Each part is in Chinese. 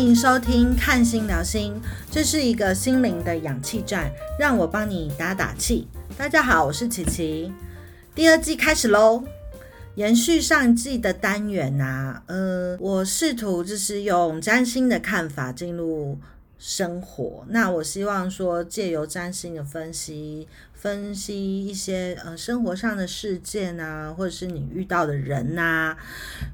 欢迎收听看心聊心，这是一个心灵的氧气站，让我帮你打打气。大家好，我是琪琪，第二季开始喽。延续上季的单元啊，呃，我试图就是用占星的看法进入生活。那我希望说，借由占星的分析，分析一些呃生活上的事件啊，或者是你遇到的人呐。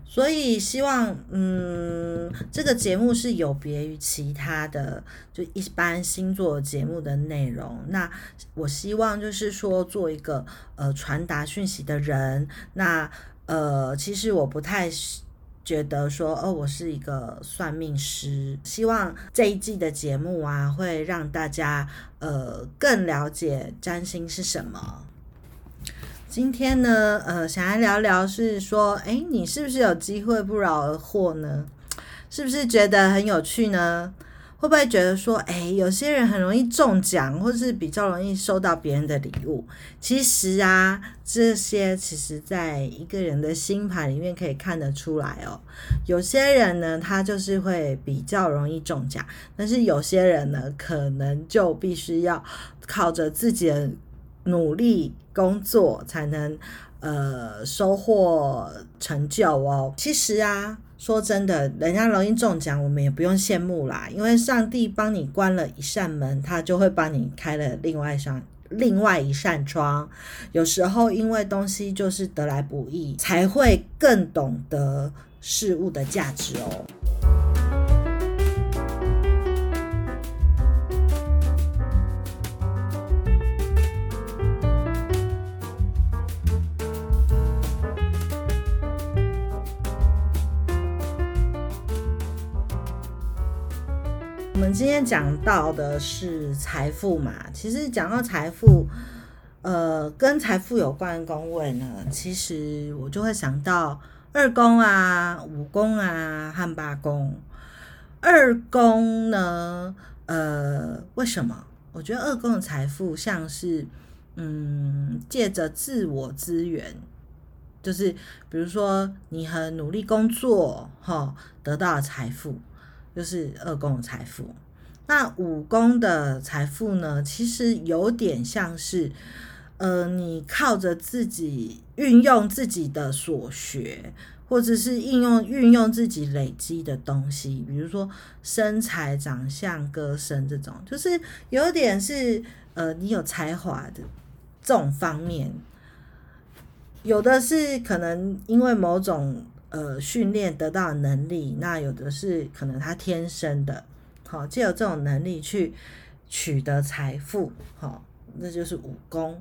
所以希望，嗯，这个节目是有别于其他的就一般星座节目的内容。那我希望就是说，做一个呃传达讯息的人。那呃，其实我不太觉得说，哦，我是一个算命师。希望这一季的节目啊，会让大家呃更了解占星是什么。今天呢，呃，想来聊聊是说，哎，你是不是有机会不劳而获呢？是不是觉得很有趣呢？会不会觉得说，哎，有些人很容易中奖，或是比较容易收到别人的礼物？其实啊，这些其实在一个人的星盘里面可以看得出来哦。有些人呢，他就是会比较容易中奖，但是有些人呢，可能就必须要靠着自己的。努力工作才能呃收获成就哦。其实啊，说真的，人家容易中奖，我们也不用羡慕啦。因为上帝帮你关了一扇门，他就会帮你开了另外一扇另外一扇窗。有时候因为东西就是得来不易，才会更懂得事物的价值哦。今天讲到的是财富嘛？其实讲到财富，呃，跟财富有关的宫位呢，其实我就会想到二宫啊、五宫啊和八宫。二宫呢，呃，为什么？我觉得二宫的财富像是，嗯，借着自我资源，就是比如说你很努力工作，哈，得到了财富。就是二宫的财富，那五宫的财富呢？其实有点像是，呃，你靠着自己运用自己的所学，或者是应用运用自己累积的东西，比如说身材、长相、歌声这种，就是有点是呃，你有才华的这种方面，有的是可能因为某种。呃，训练得到能力，那有的是可能他天生的，好，就有这种能力去取得财富，好，那就是五宫。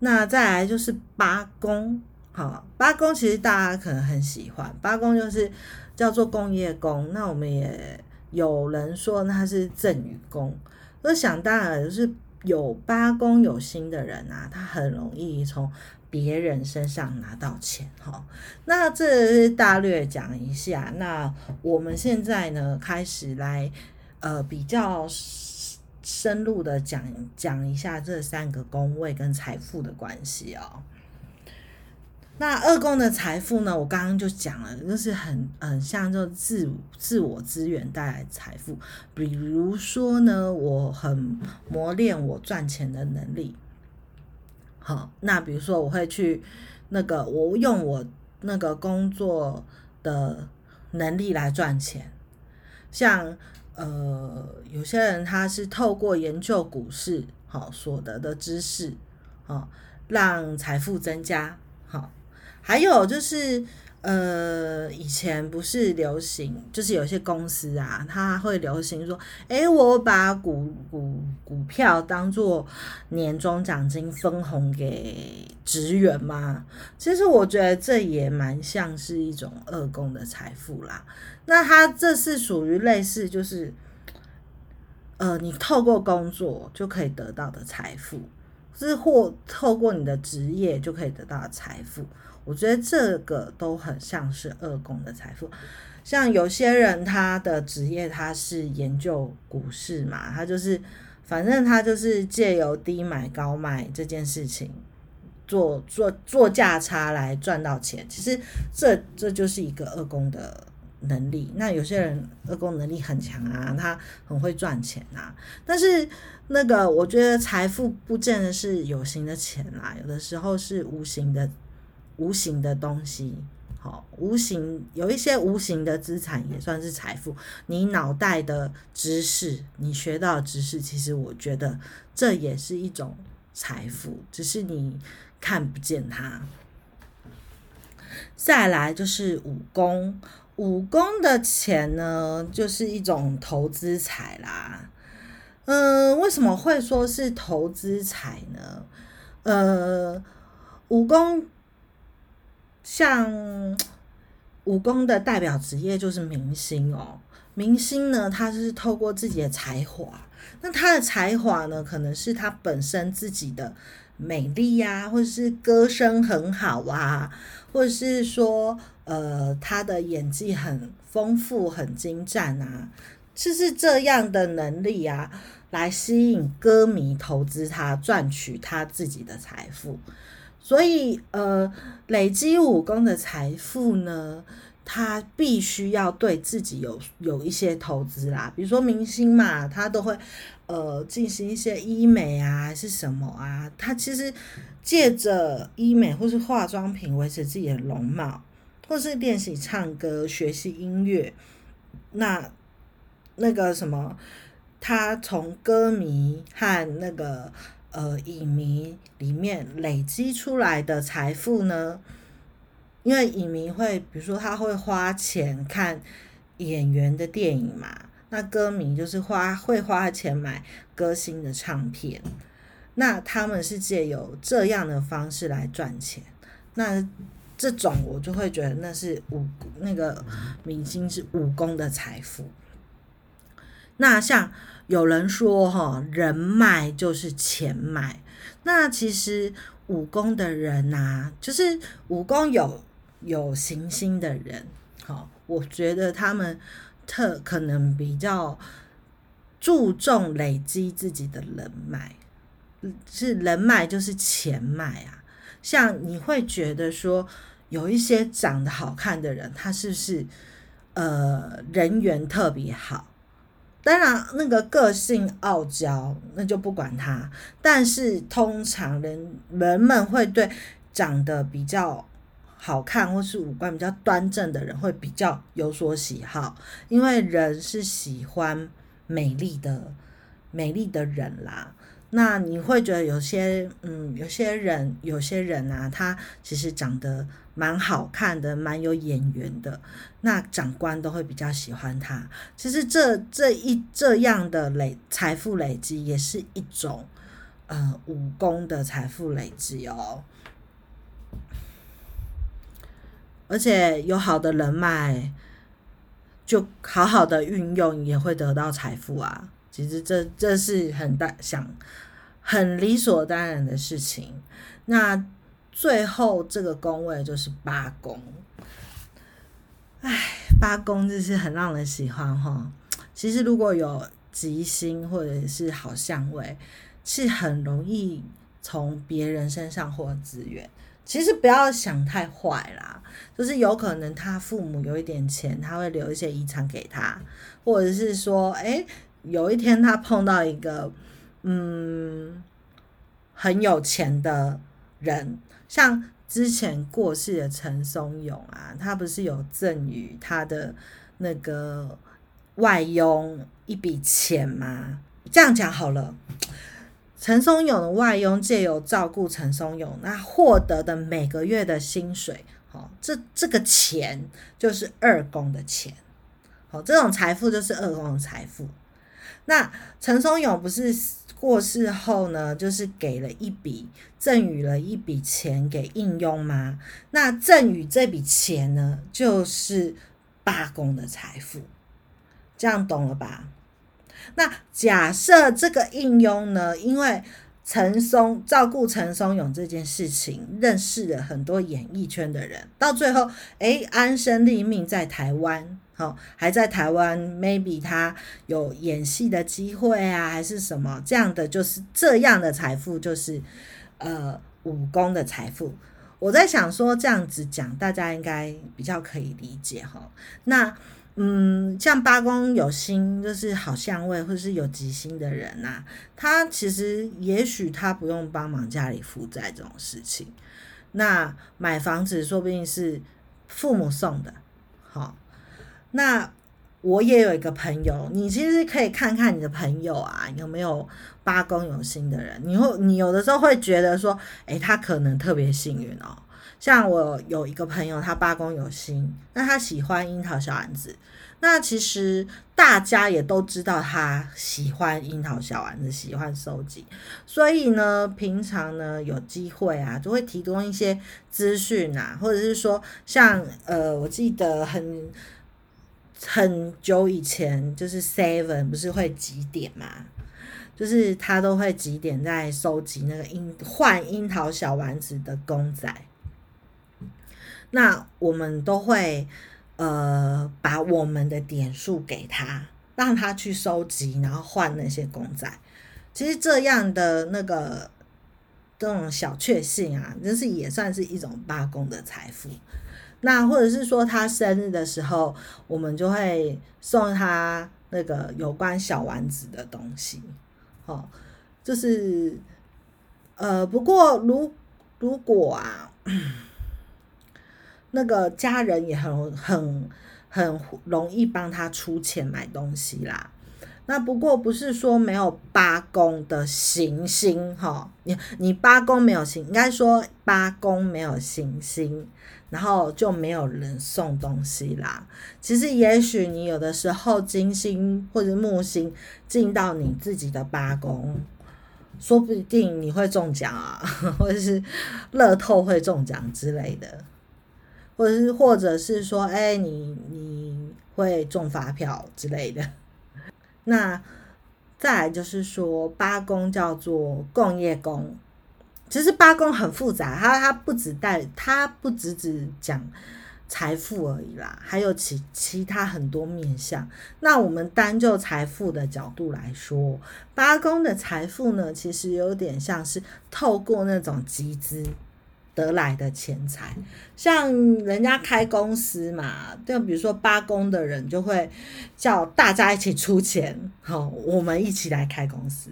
那再来就是八宫，好，八宫其实大家可能很喜欢，八宫就是叫做工业宫，那我们也有人说它是赠与宫，我想当然就是有八宫有心的人啊，他很容易从。别人身上拿到钱，哈，那这大略讲一下。那我们现在呢，开始来呃比较深入的讲讲一下这三个宫位跟财富的关系哦。那二宫的财富呢，我刚刚就讲了，就是很很像就自自我资源带来财富，比如说呢，我很磨练我赚钱的能力。那比如说我会去那个，我用我那个工作的能力来赚钱。像呃，有些人他是透过研究股市，好所得的知识，好让财富增加。好，还有就是。呃，以前不是流行，就是有些公司啊，他会流行说，哎，我把股股股票当做年终奖金分红给职员吗。其实我觉得这也蛮像是一种二宫的财富啦。那它这是属于类似，就是呃，你透过工作就可以得到的财富，是或透过你的职业就可以得到的财富。我觉得这个都很像是二宫的财富，像有些人他的职业他是研究股市嘛，他就是反正他就是借由低买高卖这件事情做做做价差来赚到钱。其实这这就是一个二宫的能力。那有些人二宫能力很强啊，他很会赚钱啊。但是那个，我觉得财富不见得是有形的钱啦，有的时候是无形的、无形的东西。好，无形有一些无形的资产也算是财富。你脑袋的知识，你学到的知识，其实我觉得这也是一种财富，只是你看不见它。再来就是武功，武功的钱呢，就是一种投资财啦。嗯，为什么会说是投资财呢？呃，武功像 武功的代表职业就是明星哦。明星呢，他是透过自己的才华，那他的才华呢，可能是他本身自己的美丽呀，或者是歌声很好啊。或者是说，呃，他的演技很丰富、很精湛啊，就是这样的能力啊，来吸引歌迷投资他，赚取他自己的财富。所以，呃，累积武功的财富呢，他必须要对自己有有一些投资啦。比如说明星嘛，他都会呃进行一些医美啊，还是什么啊，他其实。借着医美或是化妆品维持自己的容貌，或是练习唱歌、学习音乐，那那个什么，他从歌迷和那个呃影迷里面累积出来的财富呢？因为影迷会，比如说他会花钱看演员的电影嘛，那歌迷就是花会花钱买歌星的唱片。那他们是借由这样的方式来赚钱，那这种我就会觉得那是武那个明星是武功的财富。那像有人说哈，人脉就是钱脉。那其实武功的人呐，就是武功有有行星的人，好，我觉得他们特可能比较注重累积自己的人脉。是人脉就是钱脉啊，像你会觉得说有一些长得好看的人，他是不是呃人缘特别好？当然那个个性傲娇，那就不管他。但是通常人人们会对长得比较好看或是五官比较端正的人会比较有所喜好，因为人是喜欢美丽的美丽的人啦。那你会觉得有些嗯，有些人有些人啊，他其实长得蛮好看的，蛮有眼缘的，那长官都会比较喜欢他。其实这这一这样的累财富累积也是一种呃武功的财富累积哦，而且有好的人脉，就好好的运用也会得到财富啊。其实这这是很大想很理所当然的事情。那最后这个宫位就是八宫，唉，八宫就是很让人喜欢哈。其实如果有吉星或者是好相位，是很容易从别人身上获得资源。其实不要想太坏啦，就是有可能他父母有一点钱，他会留一些遗产给他，或者是说，哎。有一天，他碰到一个嗯很有钱的人，像之前过世的陈松勇啊，他不是有赠予他的那个外佣一笔钱吗？这样讲好了，陈松勇的外佣借由照顾陈松勇，那获得的每个月的薪水，好，这这个钱就是二公的钱，好，这种财富就是二公的财富。那陈松勇不是过世后呢，就是给了一笔赠予了一笔钱给应用吗？那赠予这笔钱呢，就是罢工的财富，这样懂了吧？那假设这个应用呢，因为陈松照顾陈松勇这件事情，认识了很多演艺圈的人，到最后，诶，安身立命在台湾。哦，还在台湾，maybe 他有演戏的机会啊，还是什么这样的？就是这样的财富，就是呃武功的财富。我在想说这样子讲，大家应该比较可以理解哈。那嗯，像八宫有星，就是好相位或是有吉星的人呐，他其实也许他不用帮忙家里负债这种事情。那买房子说不定是父母送的，好。那我也有一个朋友，你其实可以看看你的朋友啊，有没有八宫有星的人。你会，你有的时候会觉得说，诶，他可能特别幸运哦。像我有一个朋友，他八宫有星，那他喜欢樱桃小丸子。那其实大家也都知道他喜欢樱桃小丸子，喜欢收集，所以呢，平常呢有机会啊，就会提供一些资讯啊，或者是说，像呃，我记得很很久以前，就是 Seven 不是会几点嘛？就是他都会几点在收集那个樱换樱桃小丸子的公仔。那我们都会呃把我们的点数给他，让他去收集，然后换那些公仔。其实这样的那个这种小确幸啊，就是也算是一种罢工的财富。那或者是说他生日的时候，我们就会送他那个有关小丸子的东西。哦，就是呃，不过如如果啊。那个家人也很很很容易帮他出钱买东西啦。那不过不是说没有八宫的行星哈，你你八宫没有行，应该说八宫没有行星，然后就没有人送东西啦。其实也许你有的时候金星或者木星进到你自己的八宫，说不定你会中奖啊，或者是乐透会中奖之类的。或者是，或者是说，哎，你你会中发票之类的。那再来就是说，八宫叫做共业宫，其实八宫很复杂，它它不只带，它不只只讲财富而已啦，还有其其他很多面向。那我们单就财富的角度来说，八宫的财富呢，其实有点像是透过那种集资。得来的钱财，像人家开公司嘛，就比如说八公的人就会叫大家一起出钱，好，我们一起来开公司。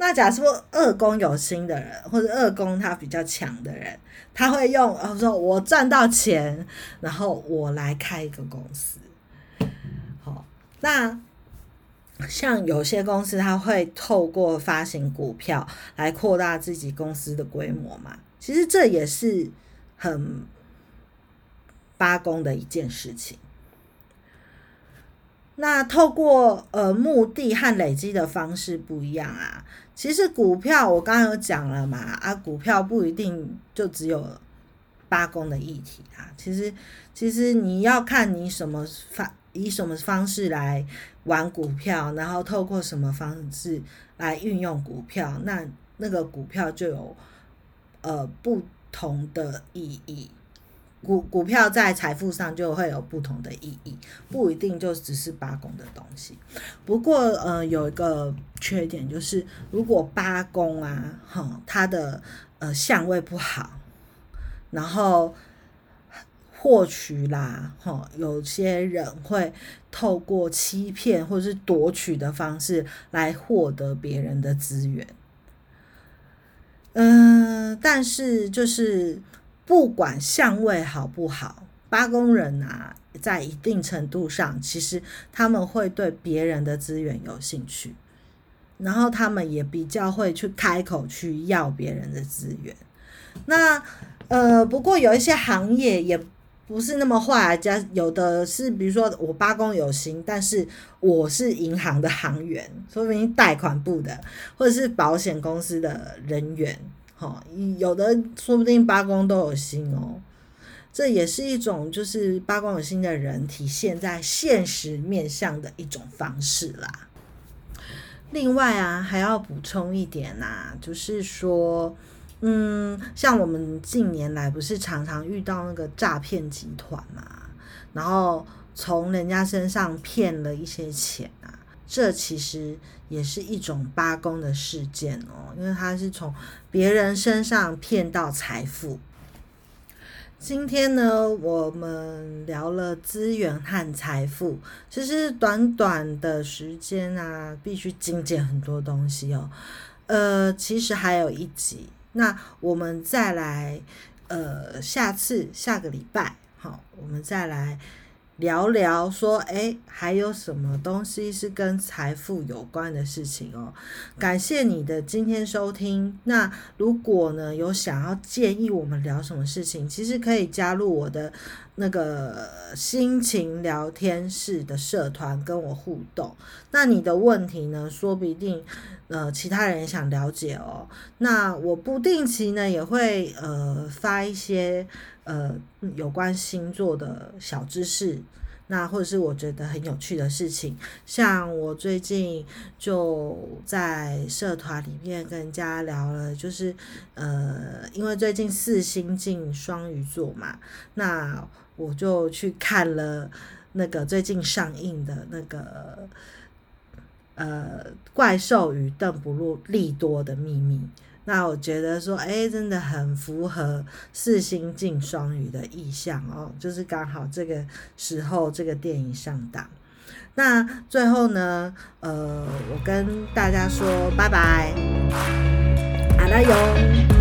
那假如说二宫有心的人，或者二宫他比较强的人，他会用，呃，说我赚到钱，然后我来开一个公司。好，那像有些公司他会透过发行股票来扩大自己公司的规模嘛。其实这也是很八公的一件事情。那透过呃目的和累积的方式不一样啊。其实股票我刚刚有讲了嘛，啊，股票不一定就只有八公的议题啊。其实其实你要看你什么方以什么方式来玩股票，然后透过什么方式来运用股票，那那个股票就有。呃，不同的意义，股股票在财富上就会有不同的意义，不一定就只是八宫的东西。不过，呃，有一个缺点就是，如果八宫啊，哈，它的呃相位不好，然后获取啦，哈，有些人会透过欺骗或是夺取的方式来获得别人的资源。嗯，但是就是不管相位好不好，八宫人啊，在一定程度上，其实他们会对别人的资源有兴趣，然后他们也比较会去开口去要别人的资源。那呃，不过有一些行业也。不是那么坏，加有的是，比如说我八公有心，但是我是银行的行员，说明贷款部的，或者是保险公司的人员，哈，有的说不定八公都有心哦，这也是一种就是八公有心的人体现在现实面向的一种方式啦。另外啊，还要补充一点呐，就是说。嗯，像我们近年来不是常常遇到那个诈骗集团嘛，然后从人家身上骗了一些钱啊，这其实也是一种八公的事件哦，因为他是从别人身上骗到财富。今天呢，我们聊了资源和财富。其实短短的时间啊，必须精简很多东西哦。呃，其实还有一集，那我们再来，呃，下次下个礼拜，好，我们再来。聊聊说，哎，还有什么东西是跟财富有关的事情哦？感谢你的今天收听。那如果呢有想要建议我们聊什么事情，其实可以加入我的那个心情聊天室的社团跟我互动。那你的问题呢，说不定呃其他人想了解哦。那我不定期呢也会呃发一些。呃，有关星座的小知识，那或者是我觉得很有趣的事情，像我最近就在社团里面跟人家聊了，就是呃，因为最近四星进双鱼座嘛，那我就去看了那个最近上映的那个呃，怪兽与邓布利多的秘密。那我觉得说，哎，真的很符合四星进双鱼的意向哦，就是刚好这个时候这个电影上档。那最后呢，呃，我跟大家说拜拜，阿拉勇。